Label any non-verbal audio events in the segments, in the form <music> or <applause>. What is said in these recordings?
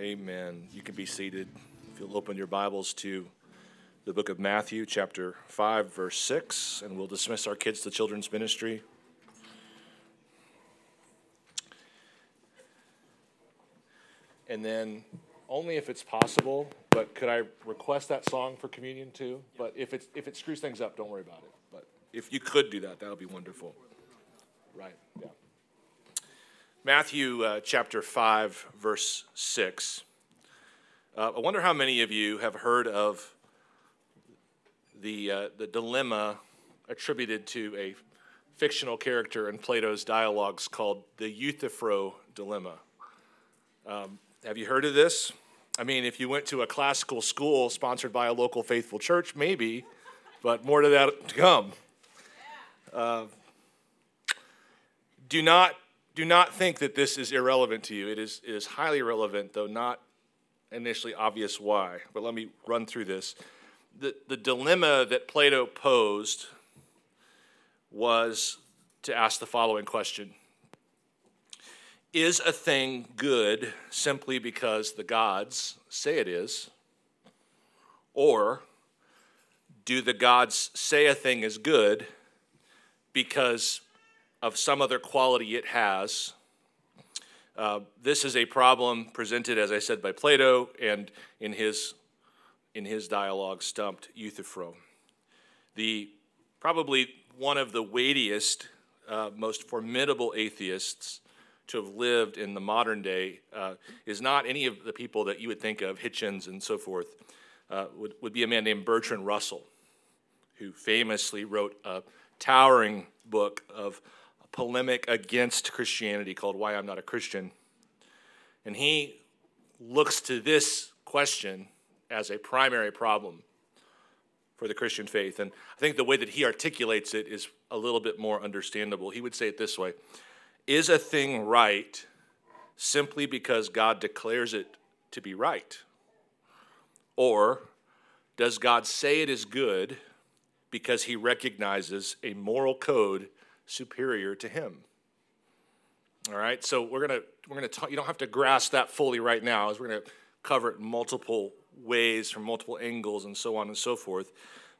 Amen. You can be seated. If you'll open your Bibles to the book of Matthew, chapter 5, verse 6, and we'll dismiss our kids to children's ministry. And then, only if it's possible, but could I request that song for communion too? But if, it's, if it screws things up, don't worry about it. But if you could do that, that would be wonderful. Right, yeah. Matthew uh, chapter 5, verse 6. Uh, I wonder how many of you have heard of the, uh, the dilemma attributed to a fictional character in Plato's dialogues called the Euthyphro dilemma. Um, have you heard of this? I mean, if you went to a classical school sponsored by a local faithful church, maybe, but more to that to come. Uh, do not do not think that this is irrelevant to you. It is, it is highly relevant, though not initially obvious why. But let me run through this. The, the dilemma that Plato posed was to ask the following question Is a thing good simply because the gods say it is? Or do the gods say a thing is good because of some other quality it has. Uh, this is a problem presented, as I said, by Plato and in his, in his dialogue, Stumped Euthyphro. The, probably one of the weightiest, uh, most formidable atheists to have lived in the modern day uh, is not any of the people that you would think of, Hitchens and so forth, uh, would, would be a man named Bertrand Russell, who famously wrote a towering book of polemic against Christianity called Why I'm Not a Christian. And he looks to this question as a primary problem for the Christian faith. And I think the way that he articulates it is a little bit more understandable. He would say it this way Is a thing right simply because God declares it to be right? Or does God say it is good because he recognizes a moral code superior to him. All right, so we're gonna we're gonna talk. You don't have to grasp that fully right now, as we're gonna cover it multiple ways from multiple angles and so on and so forth.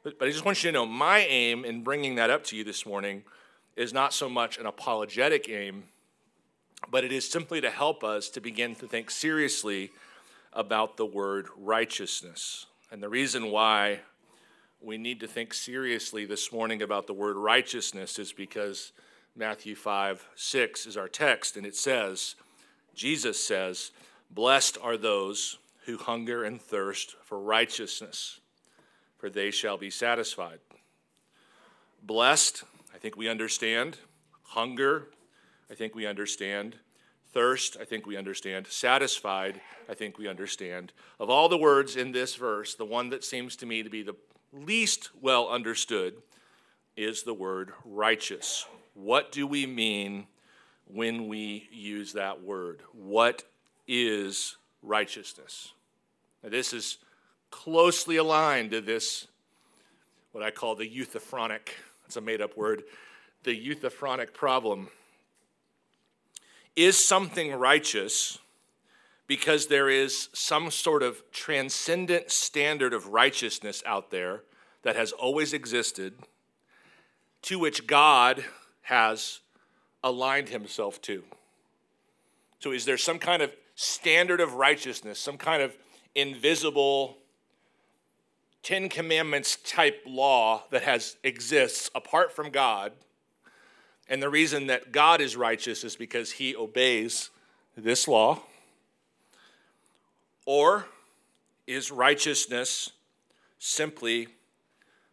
But, but I just want you to know my aim in bringing that up to you this morning is not so much an apologetic aim, but it is simply to help us to begin to think seriously about the word righteousness. And the reason why we need to think seriously this morning about the word righteousness is because Matthew 5 6 is our text, and it says, Jesus says, Blessed are those who hunger and thirst for righteousness, for they shall be satisfied. Blessed, I think we understand. Hunger, I think we understand. Thirst, I think we understand. Satisfied, I think we understand. Of all the words in this verse, the one that seems to me to be the least well understood is the word righteous. What do we mean when we use that word? What is righteousness? Now, this is closely aligned to this, what I call the euthyphronic, it's a made up word, the euthyphronic problem. Is something righteous because there is some sort of transcendent standard of righteousness out there that has always existed, to which God has aligned himself to. So, is there some kind of standard of righteousness, some kind of invisible Ten Commandments type law that has exists apart from God? And the reason that God is righteous is because he obeys this law or is righteousness simply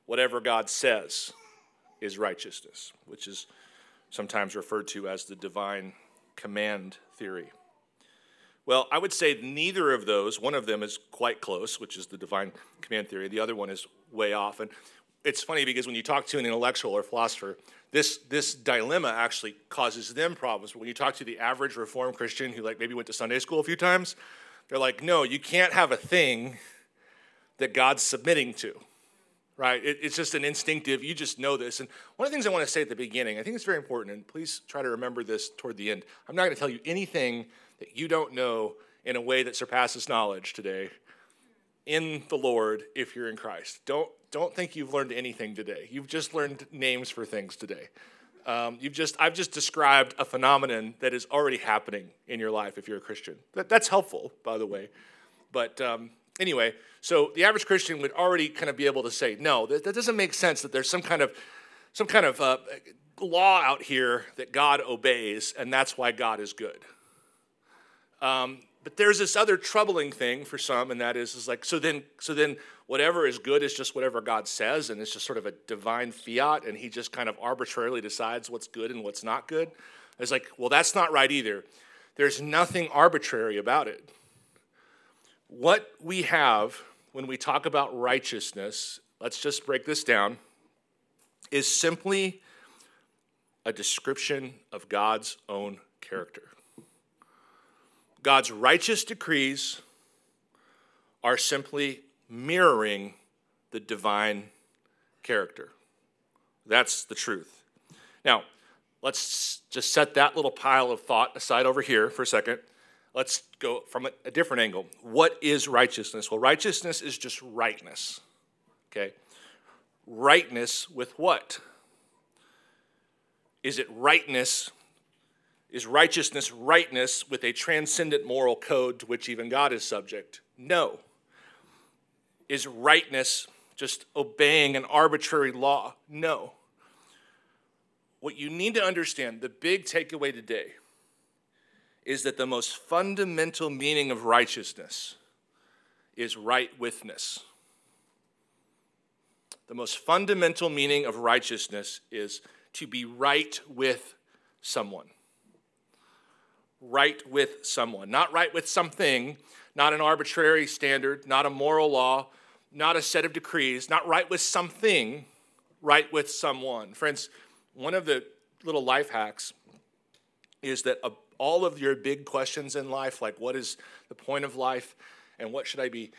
whatever God says is righteousness, which is sometimes referred to as the divine command theory? Well, I would say neither of those. One of them is quite close, which is the divine command theory. The other one is way off. And it's funny because when you talk to an intellectual or philosopher, this, this dilemma actually causes them problems. But when you talk to the average Reformed Christian who like maybe went to Sunday school a few times, they're like, no, you can't have a thing that God's submitting to, right? It, it's just an instinctive, you just know this. And one of the things I want to say at the beginning, I think it's very important, and please try to remember this toward the end. I'm not going to tell you anything that you don't know in a way that surpasses knowledge today in the Lord if you're in Christ. Don't, don't think you've learned anything today. You've just learned names for things today. Um, you've just, I've just described a phenomenon that is already happening in your life if you're a Christian. That, that's helpful, by the way. But um, anyway, so the average Christian would already kind of be able to say, no, that, that doesn't make sense that there's some kind of, some kind of uh, law out here that God obeys, and that's why God is good. Um, but there's this other troubling thing for some, and that is, is like, so then, so then whatever is good is just whatever God says, and it's just sort of a divine fiat, and he just kind of arbitrarily decides what's good and what's not good. It's like, well, that's not right either. There's nothing arbitrary about it. What we have when we talk about righteousness, let's just break this down, is simply a description of God's own character. God's righteous decrees are simply mirroring the divine character. That's the truth. Now, let's just set that little pile of thought aside over here for a second. Let's go from a, different angle. What is righteousness? Well, righteousness is just rightness. Okay? Rightness with what? Is it rightness? Is righteousness rightness with a transcendent moral code to which even God is subject? No is rightness just obeying an arbitrary law. No. What you need to understand, the big takeaway today, is that the most fundamental meaning of righteousness is right withness. The most fundamental meaning of righteousness is to be right with someone. Right with someone. Not right with something, not an arbitrary standard, not a moral law, not a set of decrees, not right with something, right with someone. Friends, one of the little life hacks is that uh, all of your big questions in life, like what is the point of life and what should I be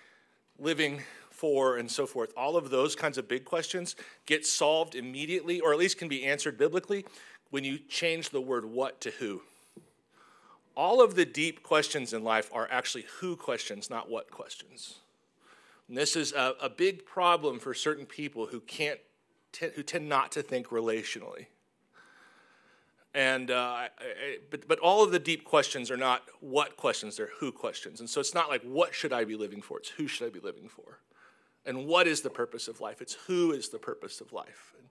living for and so forth, all of those kinds of big questions get solved immediately or at least can be answered biblically when you change the word what to who. All of the deep questions in life are actually who questions, not what questions. And this is a, a big problem for certain people who can't, t- who tend not to think relationally. And uh, I, I, but but all of the deep questions are not what questions; they're who questions. And so it's not like what should I be living for; it's who should I be living for, and what is the purpose of life? It's who is the purpose of life, and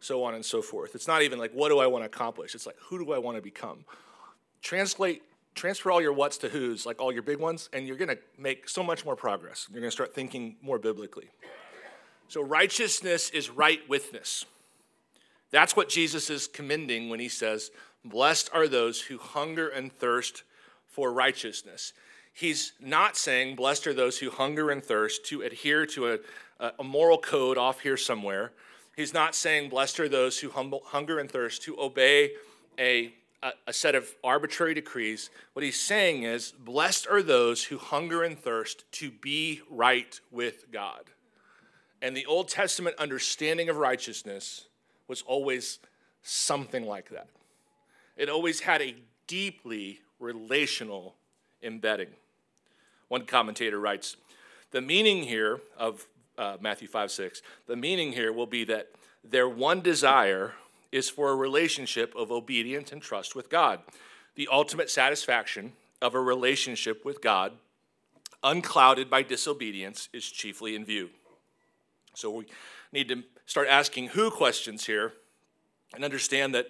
so on and so forth. It's not even like what do I want to accomplish; it's like who do I want to become. Translate transfer all your whats to who's, like all your big ones, and you're going to make so much more progress. You're going to start thinking more biblically. So, righteousness is right withness. That's what Jesus is commending when he says, Blessed are those who hunger and thirst for righteousness. He's not saying, Blessed are those who hunger and thirst to adhere to a, a moral code off here somewhere. He's not saying, Blessed are those who humble, hunger and thirst to obey a a, a set of arbitrary decrees. What he's saying is, blessed are those who hunger and thirst to be right with God. And the Old Testament understanding of righteousness was always something like that. It always had a deeply relational embedding. One commentator writes The meaning here of uh, Matthew 5 6, the meaning here will be that their one desire is for a relationship of obedience and trust with God. The ultimate satisfaction of a relationship with God, unclouded by disobedience, is chiefly in view. So we need to start asking who questions here and understand that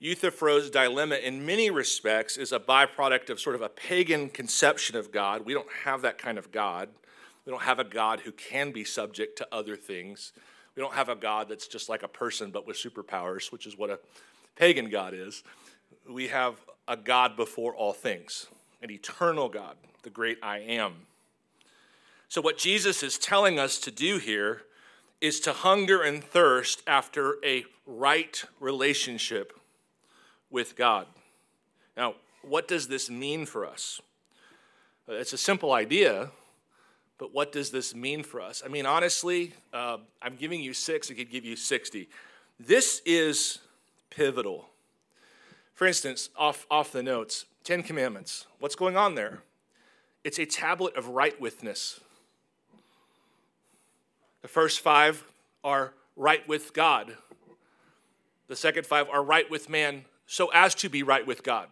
Euthyphro's dilemma, in many respects, is a byproduct of sort of a pagan conception of God. We don't have that kind of God. We don't have a God who can be subject to other things. We don't have a God that's just like a person but with superpowers, which is what a pagan God is. We have a God before all things, an eternal God, the great I am. So, what Jesus is telling us to do here is to hunger and thirst after a right relationship with God. Now, what does this mean for us? It's a simple idea, but what does this mean for us? I mean, honestly, uh, I'm giving you six, I could give you 60. This is pivotal. For instance, off, off the notes, Ten Commandments. What's going on there? it's a tablet of right withness. The first five are right with God. The second five are right with man, so as to be right with God.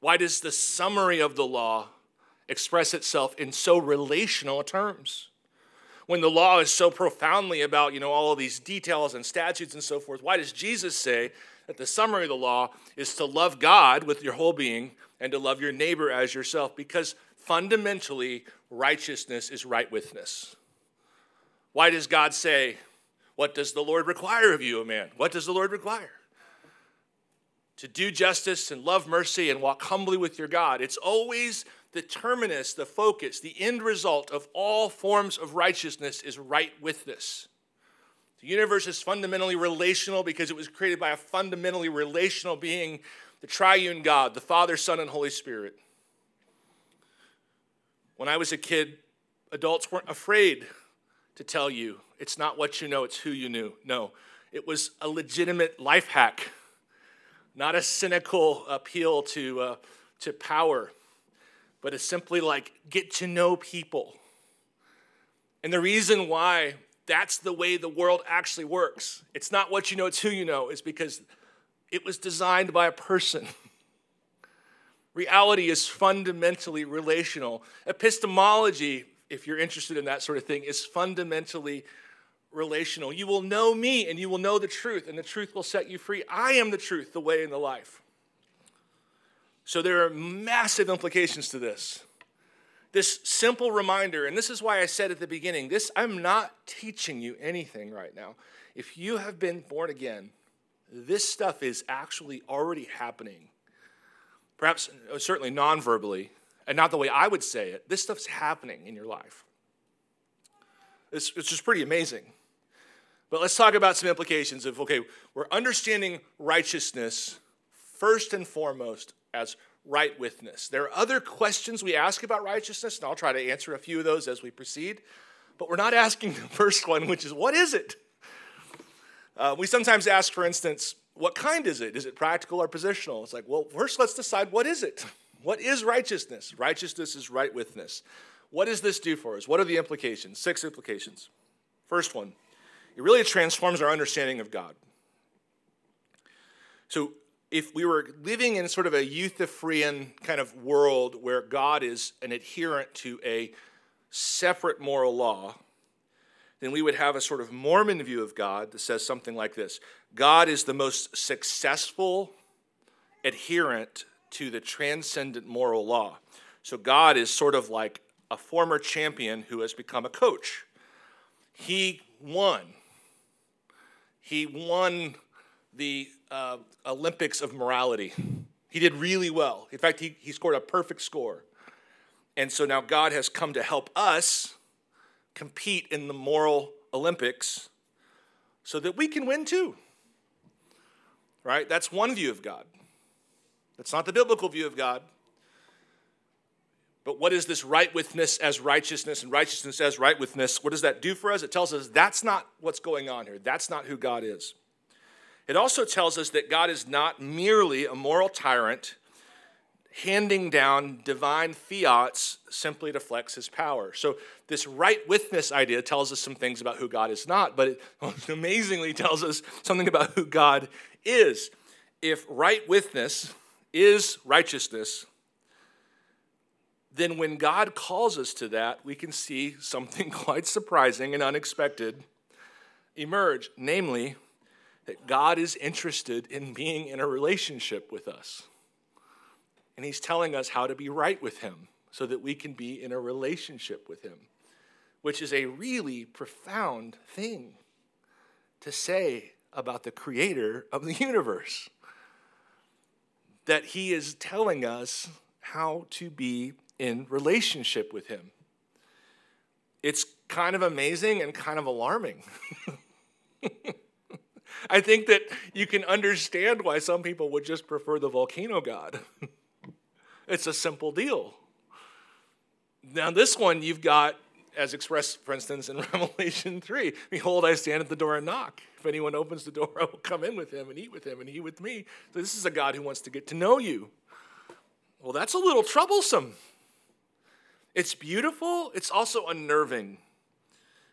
Why does the summary of the law express itself in so relational terms? When the law is so profoundly about, you know, all of these details and statutes and so forth, why does Jesus say that the summary of the law is to love God with your whole being and to love your neighbor as yourself? Because fundamentally, righteousness is right withness. Why does God say, What does the Lord require of you, a man? What does the Lord require? To do justice and love mercy and walk humbly with your God. It's always the terminus, the focus, the end result of all forms of righteousness is right withness. The universe is fundamentally relational because it was created by a fundamentally relational being, the triune God, the Father, Son, and Holy Spirit. When I was a kid, adults weren't afraid to tell you it's not what you know, it's who you knew. No, it was a legitimate life hack, not a cynical appeal to, uh, to power, but it's simply like get to know people. And the reason why that's the way the world actually works, it's not what you know, it's who you know, is because it was designed by a person. <laughs> Reality is fundamentally relational. Epistemology if you're interested in that sort of thing, is fundamentally relational. You will know me and you will know the truth, and the truth will set you free. I am the truth, the way, and the life. So there are massive implications to this. This simple reminder, and this is why I said at the beginning, this I'm not teaching you anything right now. If you have been born again, this stuff is actually already happening. Perhaps, uh, certainly non verbally, and not the way I would say it. This stuff's happening in your life. It's, it's just pretty amazing. But let's talk about some implications of okay, we're understanding righteousness first and foremost as right withness. There are other questions we ask about righteousness, and I'll try to answer a few of those as we proceed. But we're not asking the <laughs> first one, which is what is it? Uh, we sometimes ask, for instance, what kind is it? Is it practical or positional? It's like, well, first let's decide what is it? <laughs> What is righteousness? Righteousness is right withness. What does this do for us? What are the implications? Six implications. First one, it really transforms our understanding of God. So, if we were living in sort of a Euthyphrian kind of world where God is an adherent to a separate moral law, then we would have a sort of Mormon view of God that says something like this God is the most successful adherent to the transcendent moral law. So God is sort of like a former champion who has become a coach. He won. He won the uh, Olympics of morality. He did really well. In fact, he, he scored a perfect score. And so now God has come to help us compete in the moral Olympics so that we can win too. Right? That's one view of God. That's not the biblical view of God. But what is this right withness as righteousness and righteousness as right withness? What does that do for us? It tells us that's not what's going on here. That's not who God is. It also tells us that God is not merely a moral tyrant handing down divine fiats simply to flex his power. So, this right withness idea tells us some things about who God is not, but it <laughs> amazingly tells us something about who God is. If right withness is righteousness, then when God calls us to that, we can see something <laughs> quite surprising and unexpected emerge namely, that God is interested in being in a relationship with us. And He's telling us how to be right with Him so that we can be in a relationship with Him, which is a really profound thing to say about the creator of the universe that he is telling us how to be in relationship with him. It's kind of amazing and kind of alarming. <laughs> I think that you can understand why some people would just prefer the volcano god. <laughs> it's a simple deal. Now, this one you've got as expressed, for instance, in <laughs> Revelation 3 Behold, I stand at the door and knock. If anyone opens the door, <laughs> I will come in with him and eat with him and he with me. So this is a God who wants to get to know you. Well, that's a little troublesome. It's beautiful, it's also unnerving.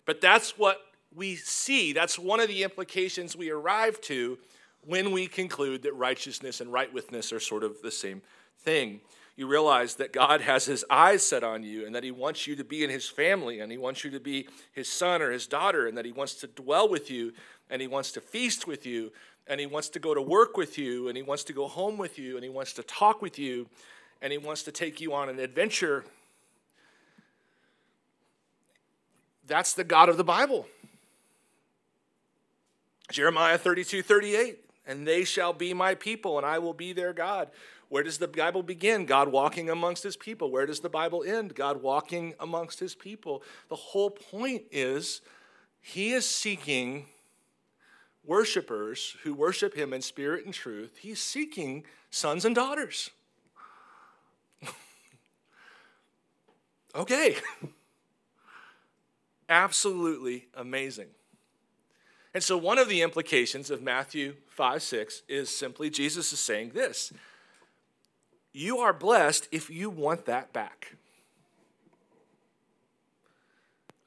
But that's what we see. That's one of the implications we arrive to when we conclude that righteousness and right withness are sort of the same thing. You realize that God has his eyes set on you and that he wants you to be in his family and he wants you to be his son or his daughter and that he wants to dwell with you and he wants to feast with you and he wants to go to work with you and he wants to go home with you and he wants to talk with you and he wants to take you on an adventure That's the God of the Bible. Jeremiah 32 38, and they shall be my people, and I will be their God. Where does the Bible begin? God walking amongst his people. Where does the Bible end? God walking amongst his people. The whole point is he is seeking worshipers who worship him in spirit and truth. He's seeking sons and daughters. <laughs> okay. <laughs> absolutely amazing. And so, one of the implications of Matthew 5 6 is simply Jesus is saying this You are blessed if you want that back.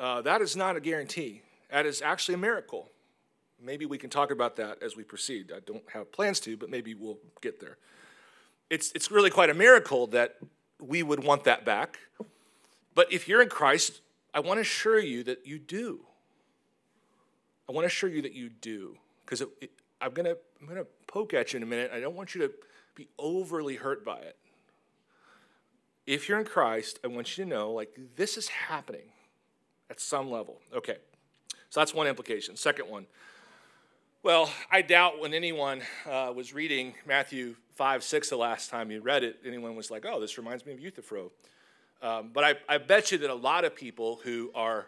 Uh, that is not a guarantee, that is actually a miracle. Maybe we can talk about that as we proceed. I don't have plans to, but maybe we'll get there. It's, it's really quite a miracle that we would want that back. But if you're in Christ, I want to assure you that you do. I want to assure you that you do. Because I'm going to I'm to poke at you in a minute. I don't want you to be overly hurt by it. If you're in Christ, I want you to know like this is happening at some level. Okay. So that's one implication. Second one. Well, I doubt when anyone uh, was reading Matthew 5, 6 the last time you read it, anyone was like, oh, this reminds me of Euthyphro. Um, but I, I, bet you that a lot of people who are,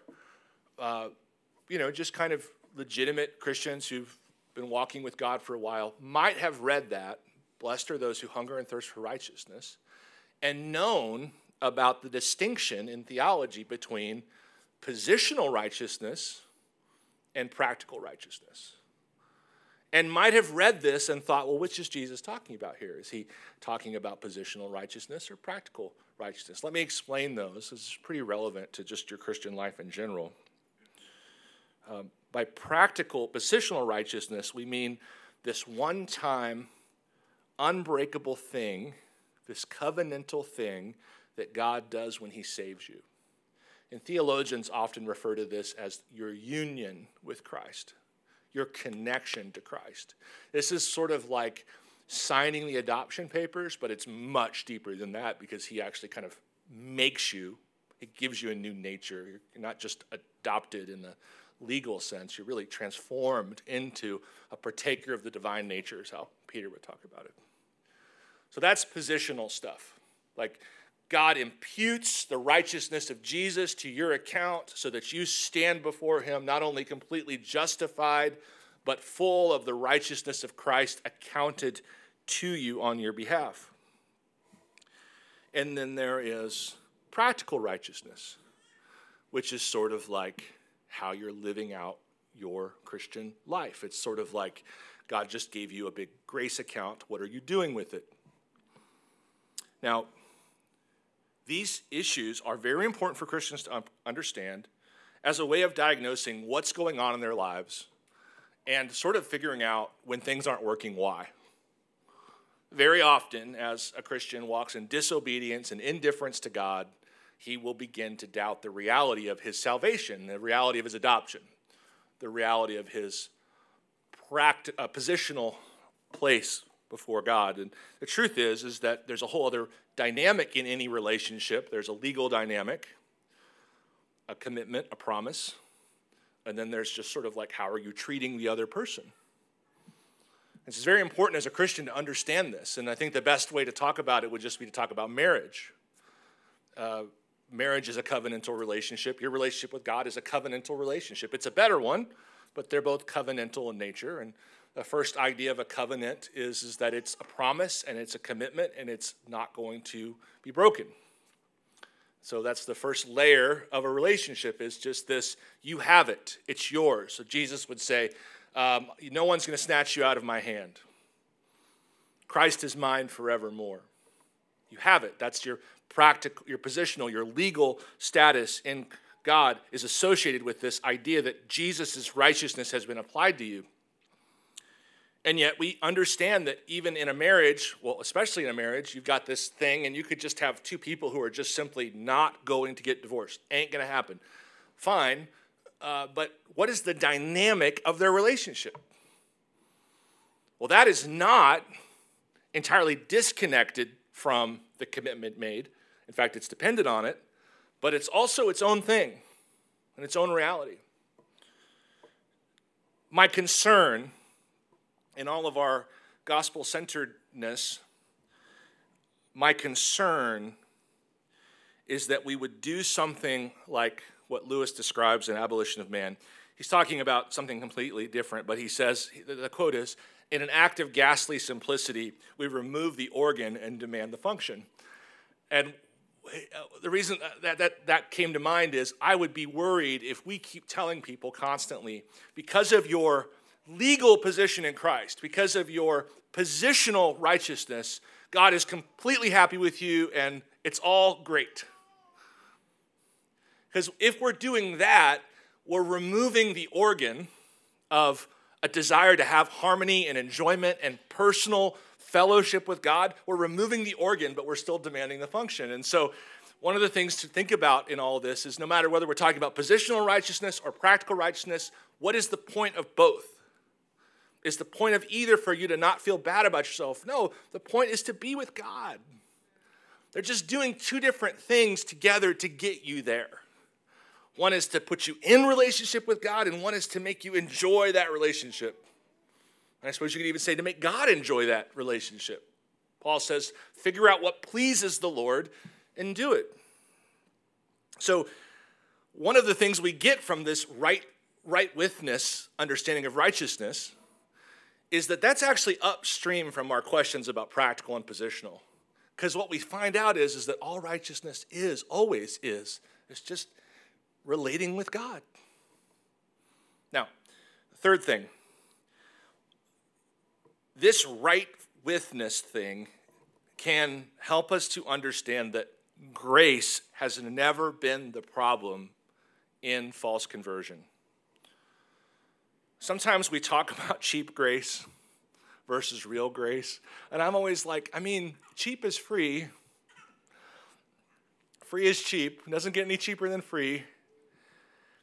uh, you know, just kind of legitimate Christians who've been walking with God for a while might have read that. Blessed are those who hunger and thirst for righteousness, and known about the distinction in theology between positional righteousness and practical righteousness and might have read this and thought, well, which is Jesus talking about here? Is he talking about positional righteousness or practical righteousness? Let me explain those. This is pretty relevant to just your Christian life in general. Um, by practical positional righteousness, we mean this one time, unbreakable thing, this covenantal thing that God does when he saves you. And theologians often refer to this as your union with Christ your connection to Christ. This is sort of like signing the adoption papers, but it's much deeper than that because he actually kind of makes you, it gives you a new nature. You're not just adopted in the legal sense, you're really transformed into a partaker of the divine nature, is how Peter would talk about it. So that's positional stuff. Like God imputes the righteousness of Jesus to your account so that you stand before him not only completely justified, but full of the righteousness of Christ accounted to you on your behalf. And then there is practical righteousness, which is sort of like how you're living out your Christian life. It's sort of like God just gave you a big grace account. What are you doing with it? Now, these issues are very important for Christians to understand as a way of diagnosing what's going on in their lives and sort of figuring out when things aren't working why. Very often, as a Christian walks in disobedience and indifference to God, he will begin to doubt the reality of his salvation, the reality of his adoption, the reality of his uh, positional place before God. And the truth is, is that there's a whole other dynamic in any relationship. There's a legal dynamic, a commitment, a promise, and then there's just sort of like how are you treating the other person. It's very important as a Christian to understand this, and I think the best way to talk about it would just be to talk about marriage. Uh, marriage is a covenantal relationship. Your relationship with God is a covenantal relationship. It's a better one, but they're both covenantal in nature. And the first idea of a covenant is, is that it's a promise and it's a commitment and it's not going to be broken. So that's the first layer of a relationship is just this you have it, it's yours. So Jesus would say, um, No one's going to snatch you out of my hand. Christ is mine forevermore. You have it. That's your practical, your positional, your legal status in God is associated with this idea that Jesus' righteousness has been applied to you. And yet we understand that even in a marriage, well, especially in a marriage, you've got this thing, and you could just have two people who are just simply not going to get divorced. Ain't gonna happen. Fine. Uh, but what is the dynamic of their relationship? Well, that is not entirely disconnected from the commitment made. In fact, it's dependent on it, but it's also its own thing and its own reality. My concern in all of our gospel centeredness, my concern is that we would do something like what Lewis describes in Abolition of Man. He's talking about something completely different, but he says the quote is In an act of ghastly simplicity, we remove the organ and demand the function. And Uh, the reason uh, that, that that came to mind is I would be worried if we keep telling people constantly, because of your legal position in Christ, because of your positional righteousness, God is completely happy with you and it's all great. Because if we're doing that, we're removing the organ of a desire to have harmony and enjoyment and personal fellowship with God. We're removing the organ, but we're still demanding the function. And so, one of the things to think about in all this is no matter whether we're talking about positional righteousness or practical righteousness, what is the point of both? Is the point of either for you to not feel bad about yourself? No, the point is to be with God. They're just doing two different things together to get you there. One is to put you in relationship with God, and one is to make you enjoy that relationship. I suppose you could even say to make God enjoy that relationship. Paul says, figure out what pleases the Lord and do it. So, one of the things we get from this right, right withness understanding of righteousness is that that's actually upstream from our questions about practical and positional. Because what we find out is, is that all righteousness is, always is, it's just relating with God. Now, third thing this right withness thing can help us to understand that grace has never been the problem in false conversion. Sometimes we talk <laughs> about cheap grace versus real grace, and I'm always like, I mean, cheap is free. Free is cheap. It doesn't get any cheaper than free.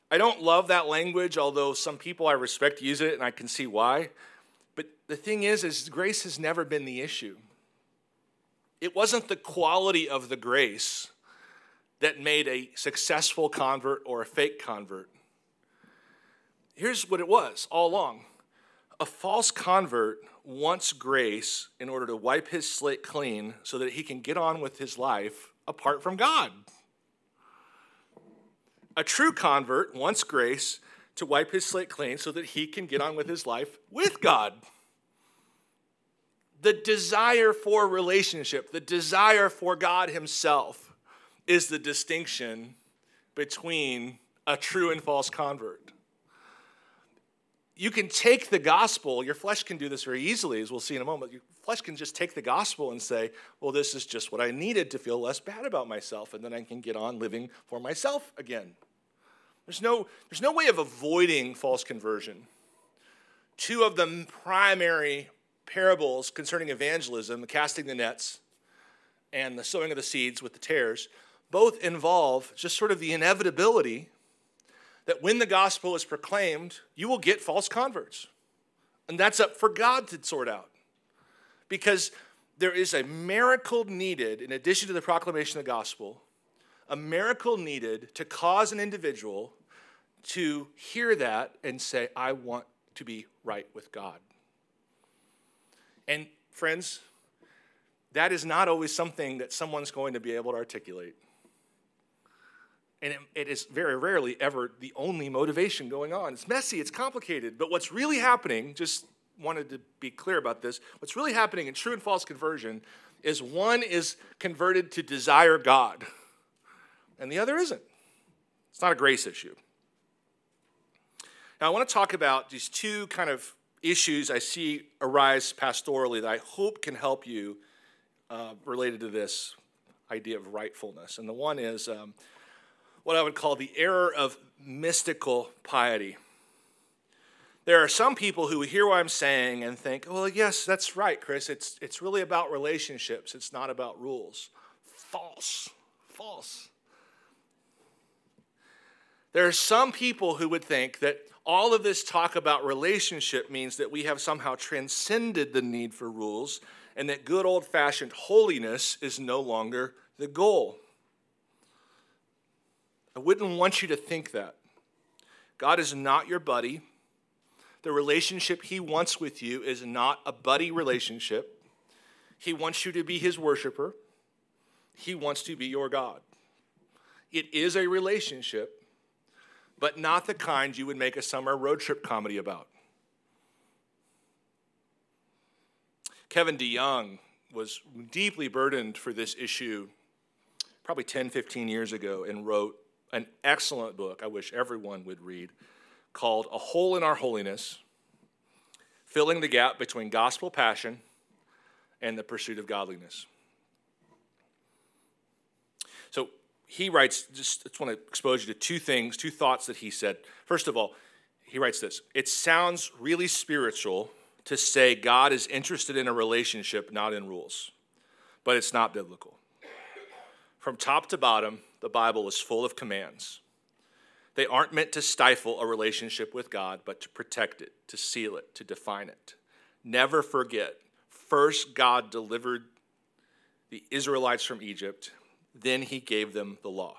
I don't love that language, although some people I respect use it and I can see why. But the thing is, is grace has never been the issue. It wasn't the quality of the grace that made a successful convert or a fake convert. Here's what it was all along a false convert wants grace in order to wipe his slate clean so that he can get on with his life apart from God. A true convert wants grace to wipe his slate clean so that he can get on with his life with God. The desire for relationship, the desire for God Himself, is the distinction between a true and false convert. You can take the gospel, your flesh can do this very easily, as we'll see in a moment. Your flesh can just take the gospel and say, well, this is just what I needed to feel less bad about myself, and then I can get on living for myself again. There's no, there's no way of avoiding false conversion. Two of the primary parables concerning evangelism, the casting the nets and the sowing of the seeds with the tares, both involve just sort of the inevitability that when the gospel is proclaimed, you will get false converts. And that's up for God to sort out. Because there is a miracle needed in addition to the proclamation of the gospel a miracle needed to cause an individual to hear that and say, I want to be right with God. And friends, that is not always something that someone's going to be able to articulate. And it, it is very rarely ever the only motivation going on. It's messy, it's complicated, but what's really happening, just wanted to be clear about this, what's really happening in true and false conversion is one is converted to desire God and the other isn't. It's not a grace issue. Now, I want to talk about these two kind of issues I see arise pastorally that I hope can help you uh, related to this idea of rightfulness. And the one is um, what I would call the error of mystical piety. There are some people who hear what I'm saying and think, well, yes, that's right, Chris. It's, it's really about relationships, it's not about rules. False. False. There are some people who would think that all of this talk about relationship means that we have somehow transcended the need for rules and that good old fashioned holiness is no longer the goal. I wouldn't want you to think that. God is not your buddy. The relationship He wants with you is not a buddy relationship. He wants you to be His worshiper, He wants to be your God. It is a relationship, but not the kind you would make a summer road trip comedy about. Kevin DeYoung was deeply burdened for this issue probably 10, 15 years ago and wrote an excellent book I wish everyone would read called A Hole in Our Holiness Filling the Gap Between Gospel Passion and the Pursuit of Godliness. So he writes, just, just want to expose you to two things, two thoughts that he said. First of all, he writes this It sounds really spiritual to say God is interested in a relationship, not in rules, but it's not biblical. From top to bottom, the Bible is full of commands. They aren't meant to stifle a relationship with God, but to protect it, to seal it, to define it. Never forget first, God delivered the Israelites from Egypt, then he gave them the law.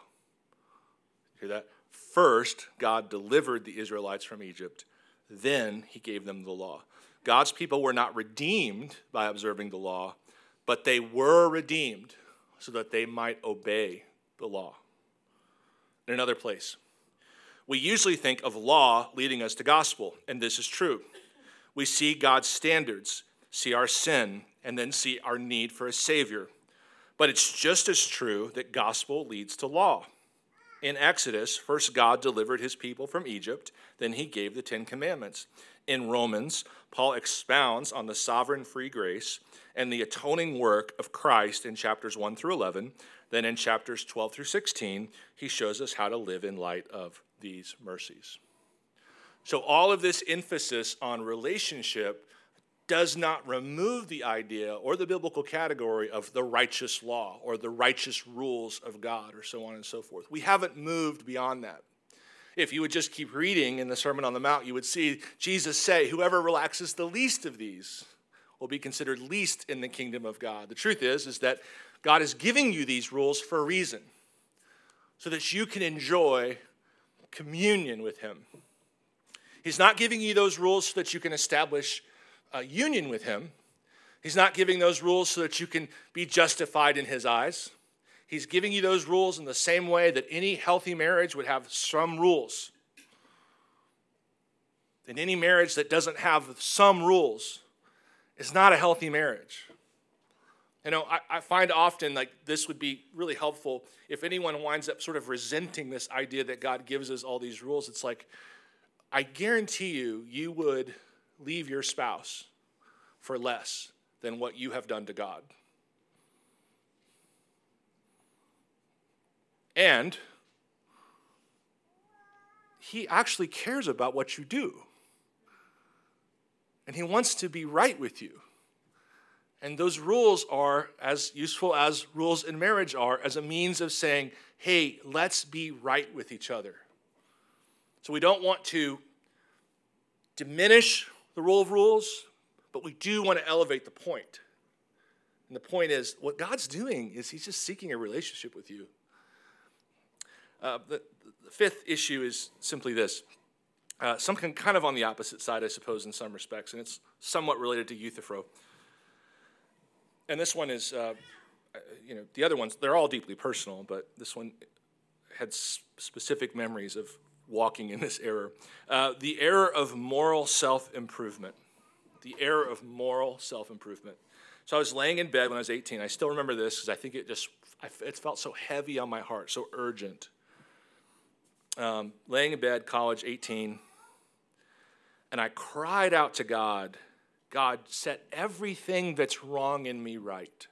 Hear that? First, God delivered the Israelites from Egypt, then he gave them the law. God's people were not redeemed by observing the law, but they were redeemed so that they might obey the law. In another place, we usually think of law leading us to gospel, and this is true. We see God's standards, see our sin, and then see our need for a Savior. But it's just as true that gospel leads to law. In Exodus, first God delivered his people from Egypt, then he gave the Ten Commandments. In Romans, Paul expounds on the sovereign free grace and the atoning work of Christ in chapters 1 through 11. Then in chapters 12 through 16, he shows us how to live in light of these mercies. So, all of this emphasis on relationship does not remove the idea or the biblical category of the righteous law or the righteous rules of God or so on and so forth. We haven't moved beyond that. If you would just keep reading in the Sermon on the Mount, you would see Jesus say, Whoever relaxes the least of these will be considered least in the kingdom of God. The truth is, is that God is giving you these rules for a reason, so that you can enjoy communion with Him. He's not giving you those rules so that you can establish a union with Him. He's not giving those rules so that you can be justified in His eyes. He's giving you those rules in the same way that any healthy marriage would have some rules. And any marriage that doesn't have some rules is not a healthy marriage. You know, I, I, find often like this would be really helpful if anyone winds up sort of resenting this idea that God gives us all these rules. It's like, I guarantee you, you would leave your spouse for less than what you have done to God. And he actually cares about what you do and He wants to be right with you. And those rules are as useful as rules in marriage are as a means of saying, hey, let's be right with each other. So we don't want to diminish the rule of rules, but we do want to elevate the point. And the point is, what God's doing is He's just seeking a relationship with you. Uh, the, the fifth issue is simply this uh, something kind of on the opposite side, I suppose, in some respects, and it's somewhat related to Euthyphro. And this one is, uh, uh you know, the other ones, they're all deeply personal, but this one had specific memories of walking in this error. Uh, the error of moral self improvement. The error of moral self improvement. So I was laying in bed when I was 18. I still remember this because I think it just, it felt so heavy on my heart, so urgent um, laying in bed, college, 18, and I cried out to God, God, set everything that's wrong in me right.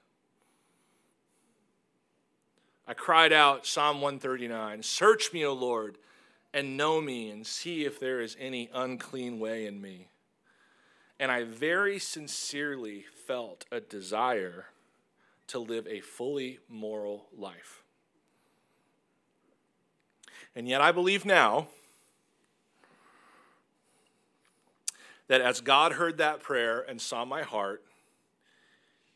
I cried out, Psalm 139 Search me, O Lord, and know me, and see if there is any unclean way in me. And I very sincerely felt a desire to live a fully moral life. And yet, I believe now that as God heard that prayer and saw my heart,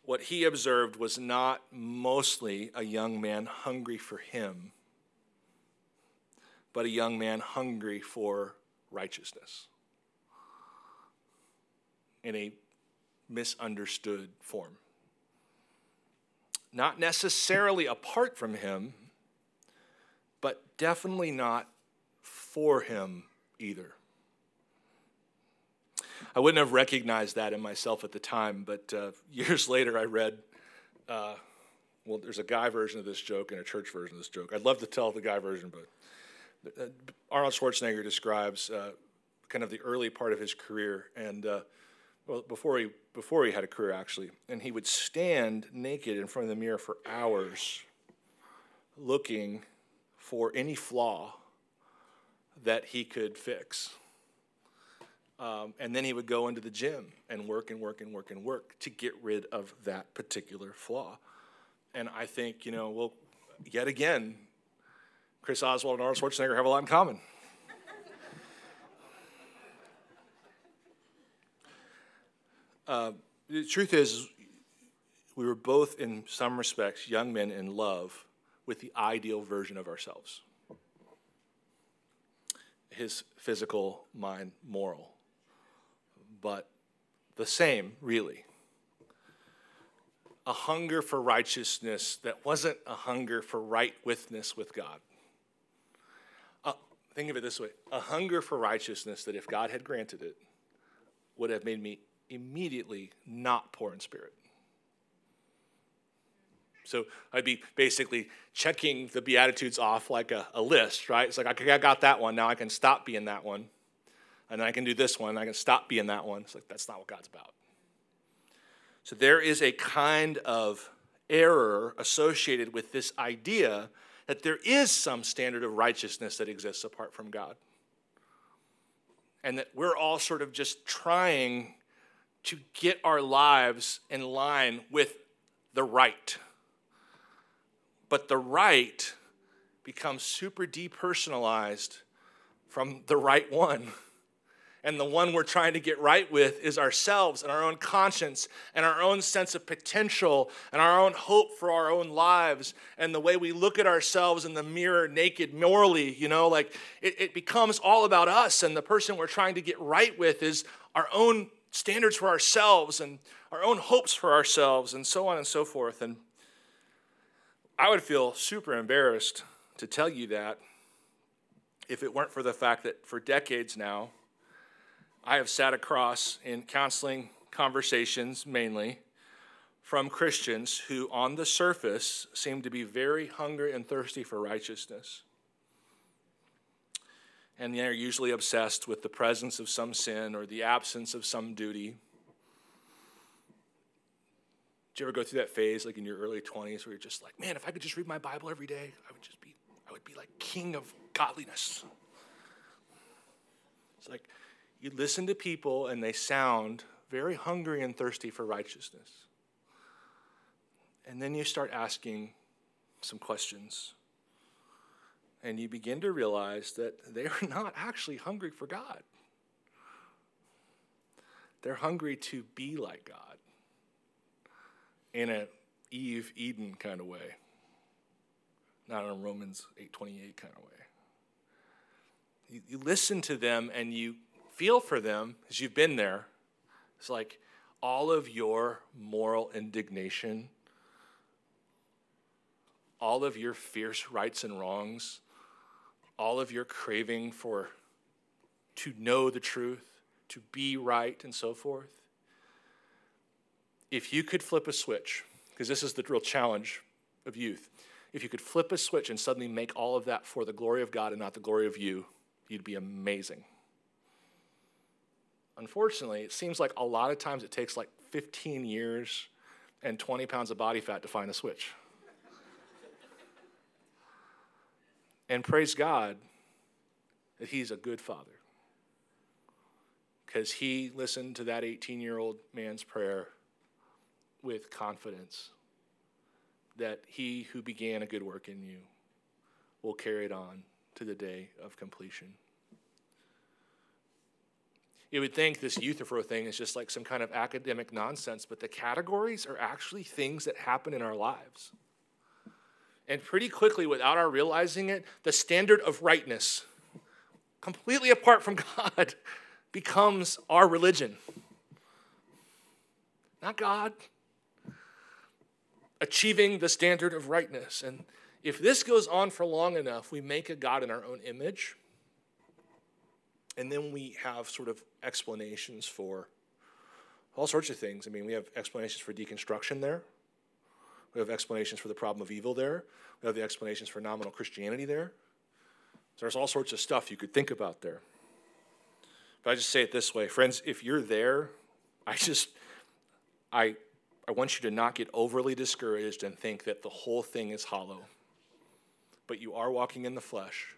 what he observed was not mostly a young man hungry for him, but a young man hungry for righteousness in a misunderstood form. Not necessarily apart from him, but definitely not for him either. I wouldn't have recognized that in myself at the time, but uh, <laughs> years later I read, uh, well, there's a guy version of this joke and a church version of this joke. I'd love to tell the guy version, but uh, Arnold Schwarzenegger describes uh, kind of the early part of his career, and uh, well, before he before he had a career actually, and he would stand naked in front of the mirror for hours, looking for any flaw that he could fix. Um, and then he would go into the gym and work and work and work and work to get rid of that particular flaw. And I think, you know, well, yet again, Chris Oswald and Arnold Schwarzenegger have a lot in common. <laughs> uh, the truth is, we were both, in some respects, young men in love with the ideal version of ourselves his physical, mind, moral but the same, really. A hunger for righteousness that wasn't a hunger for right withness with God. Think of it this way a hunger for righteousness that, if God had granted it, would have made me immediately not poor in spirit. So I'd be basically checking the Beatitudes off like a, a list, right? It's like, okay, I got that one. Now I can stop being that one and I can do this one, I can stop being that one. It's like, that's not what God's about. So there is a kind of error associated with this idea that there is some standard of righteousness that exists apart from God. And that we're all sort of just trying to get our lives in line with the right. But the right becomes super depersonalized from the right one <laughs> and the one we're trying to get right with is ourselves and our own conscience and our own sense of potential and our own hope for our own lives and the way we look at ourselves in the mirror naked morally you know like it, it becomes all about us. And the person we're trying to get right with is our own standards for ourselves and our own hopes for ourselves and so on and so forth. And i would feel super embarrassed to tell you that if it weren't for the fact that for decades now I have sat across in counseling conversations mainly from Christians who, on the surface, seem to be very hungry and thirsty for righteousness. And they're usually obsessed with the presence of some sin or the absence of some duty. Did you ever go through that phase, like in your early 20s, where you're just like, man, if I could just read my Bible every day, I would just be, I would be like king of godliness. It's like, you listen to people and they sound very hungry and thirsty for righteousness. And then you start asking some questions. And you begin to realize that they are <laughs> not actually hungry for God. They're hungry to be like God in an Eve Eden kind of way, not in a Romans 8:28 kind of way. You, you listen to them and you feel for them as you've been there. It's like all of your moral indignation, all of your fierce rights and wrongs, all of your craving for to know the truth, to be right, and so forth. If you could flip a switch, because this is the real challenge of youth, if you could flip a switch and suddenly make all of that for the glory of God and not the glory of you, you'd be amazing. Unfortunately, it seems like a lot of times it takes like 15 years and 20 pounds of body fat to find a switch. And praise God that He's a good Father. Because He listened to that 18 year old man's prayer with confidence that He who began a good work in you will carry it on to the day of completion. You would think this Euthyphro thing is just like some kind of academic nonsense, but the categories are actually things that happen in our lives. And pretty quickly, without our realizing it, the standard of rightness, completely apart from <laughs> God, becomes our religion. Not God. Achieving the standard of rightness. And if this goes on for long enough, we make a God in our own image. And then we have sort of explanations for all sorts of things. I mean, we have explanations for deconstruction there. We have explanations for the problem of evil there. We have the explanations for nominal Christianity there. So there's all sorts of stuff you could think about there. But I just say it this way, friends, if you're there, I just I I want you to not get overly discouraged and think that the whole thing is hollow. But you are walking in the flesh.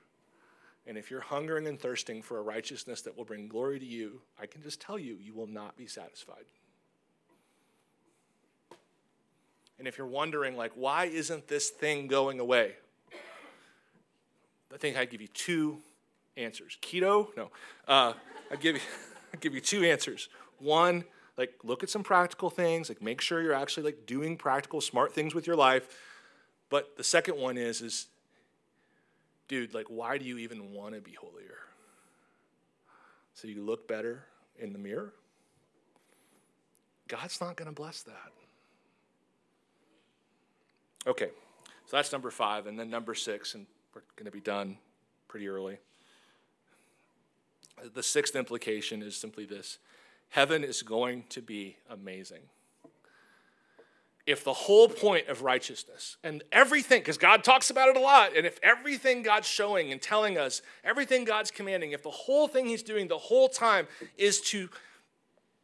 And if you're hungering and thirsting for a righteousness that will bring glory to you, I can just tell you, you will not be satisfied. And if you're wondering, like, why isn't this thing going away? I think I'd give you two answers. Keto? No. Uh, I'd give you, <laughs> I'd give you two answers. One, like, look at some practical things, like, make sure you're actually like doing practical, smart things with your life. But the second one is, is dude, like, why do you even want to be holier? So you look better in the mirror? God's not going to bless that. Okay, so that's number five. And then number six, and we're going to be done pretty early. The sixth implication is simply this heaven is going to be amazing if the whole point of righteousness and everything, because God talks about it a lot, and if everything God's showing and telling us, everything God's commanding, if the whole thing He's doing the whole time is to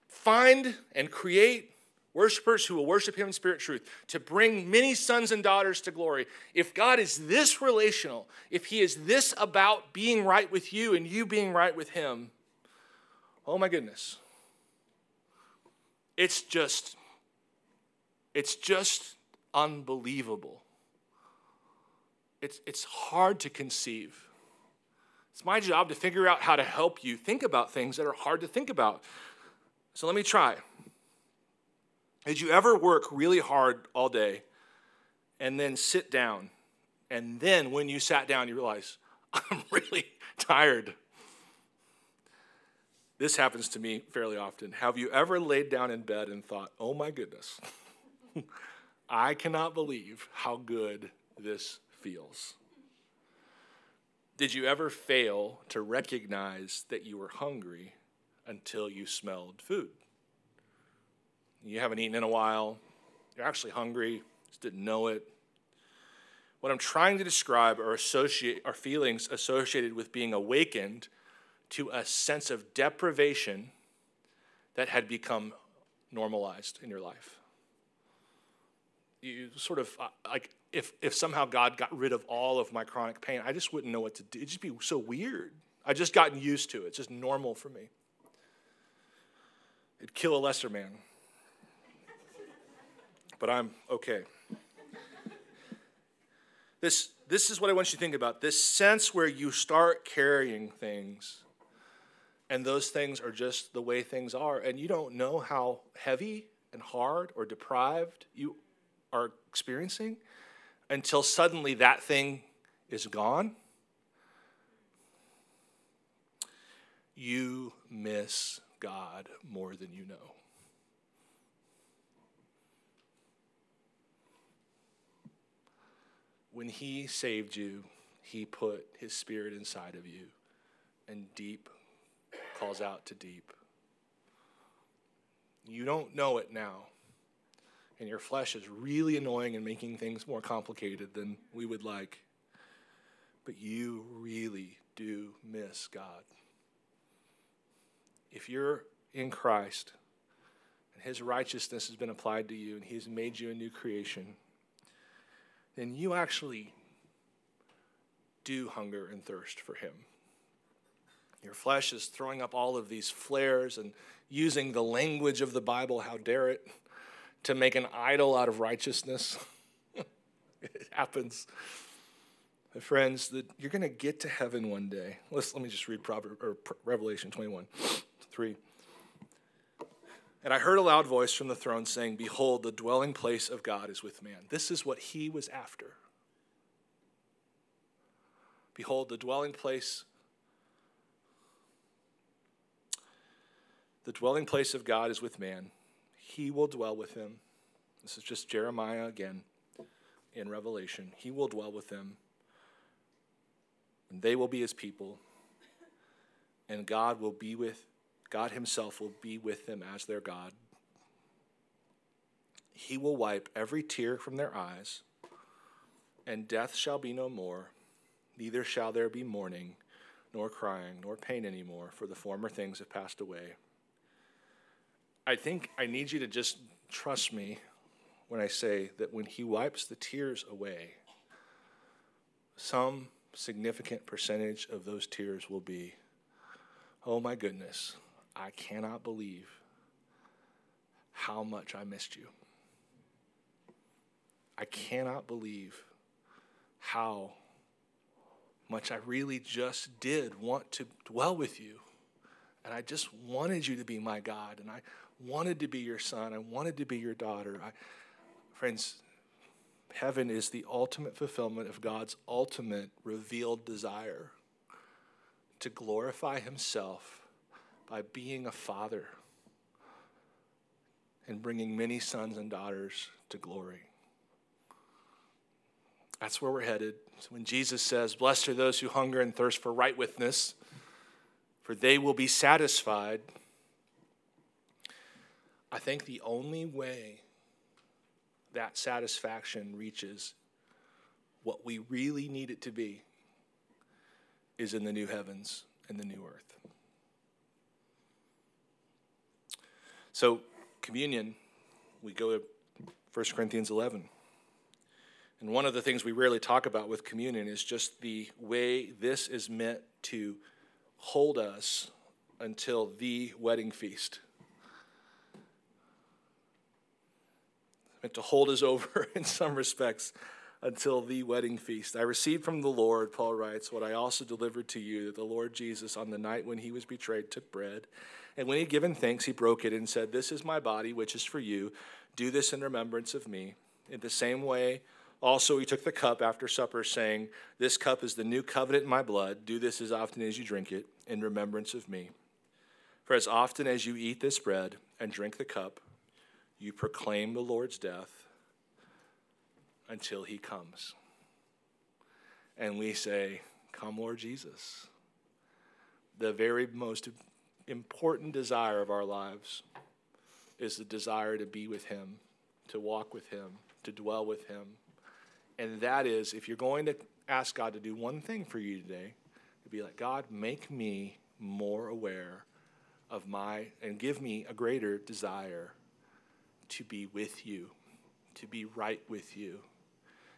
find and create worshipers who will worship Him in spirit truth, to bring many sons and daughters to glory, if God is this relational, if He is this about being right with you and you being right with Him, oh my goodness. It's just it's just unbelievable. It's, it's hard to conceive. It's my job to figure out how to help you think about things that are hard to think about. So let me try. Did you ever work really hard all day and then sit down? And then when you sat down, you realize, <laughs> I'm really tired. This happens to me fairly often. Have you ever laid down in bed and thought, oh my goodness? I cannot believe how good this feels. Did you ever fail to recognize that you were hungry until you smelled food? You haven't eaten in a while, you're actually hungry, just didn't know it. What I'm trying to describe are, associate, are feelings associated with being awakened to a sense of deprivation that had become normalized in your life you sort of uh, like if if somehow God got rid of all of my chronic pain, I just wouldn't know what to do. It'd just be so weird. I just gotten used to it. It's just normal for me. It'd kill a lesser man. But I'm okay. This, this is what I want you to think about this sense where you start carrying things, and those things are just the way things are, and you don't know how heavy and hard or deprived you are experiencing until suddenly that thing is gone, you miss God more than you know. When He saved you, He put His Spirit inside of you, and deep calls out to deep. You don't know it now and your flesh is really annoying and making things more complicated than we would like. But you really do miss God. If you're in Christ and His righteousness has been applied to you and He's made you a new creation, then you actually do hunger and thirst for Him. Your flesh is throwing up all of these flares and using the language of the Bible, how dare it, to make an idol out of righteousness. <laughs> it happens. My friends, that you're going to get to heaven one day. Let's, let me just read Proverbs, or Revelation 21, 3. And I heard a loud voice from the throne saying, Behold, the dwelling place of God is with man. This is what he was after. Behold, the dwelling place the dwelling place of God is with man. He will dwell with him. This is just Jeremiah again in Revelation. He will dwell with them. And they will be his people. And God will be with God himself will be with them as their God. He will wipe every tear from their eyes, and death shall be no more neither shall there be mourning, nor crying, nor pain anymore, for the former things have passed away. I think I need you to just trust me when I say that when He wipes the tears away, some significant percentage of those tears will be, oh my goodness, I cannot believe how much I missed you. I cannot believe how much I really just did want to dwell with you. And I just wanted you to be my God. And I wanted to be your son. I wanted to be your daughter. I, friends, heaven is the ultimate fulfillment of God's ultimate revealed desire to glorify himself by being a father and bringing many sons and daughters to glory. That's where we're headed. So when Jesus says, Blessed are those who hunger and thirst for right withness, for they will be satisfied, I think the only way that satisfaction reaches what we really need it to be is in the new heavens and the new earth. So, communion, we go to 1 Corinthians 11. And one of the things we rarely talk about with communion is just the way this is meant to hold us until the wedding feast. Meant to hold us <laughs> over in some respects until the wedding feast. I received from the Lord, Paul writes, what I also delivered to you that the Lord Jesus, on the night when he was betrayed, took bread. And when he had given thanks, he broke it and said, This is my body, which is for you. Do this in remembrance of me. In the same way, also, he took the cup after supper, saying, This cup is the new covenant in my blood. Do this as often as you drink it in remembrance of me. For as often as you eat this bread and drink the cup, you proclaim the Lord's death until he comes. And we say, Come, Lord Jesus. The very most important desire of our lives is the desire to be with him, to walk with him, to dwell with him and that is if you're going to ask God to do one thing for you today, to be like, God, make me more aware of my, and give me a greater desire to be with you, to be right with you.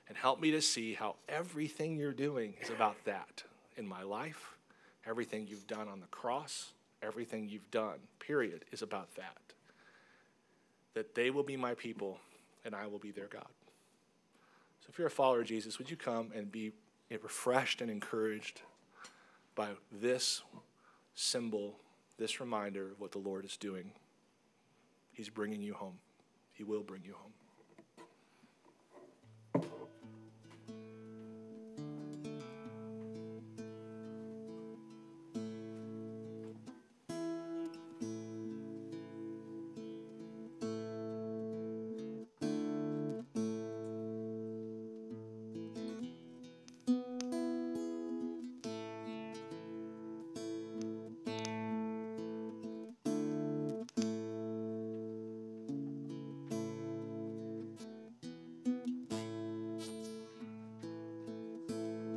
And help me to see how everything you're doing is about that in my life. Everything you've done on the cross, everything you've done, period, is about that. That they will be my people and I will be their God. So if you're a follower of Jesus, would you come and be refreshed and encouraged by this symbol, this reminder of what the Lord is doing? He's bringing you home. He will bring you home.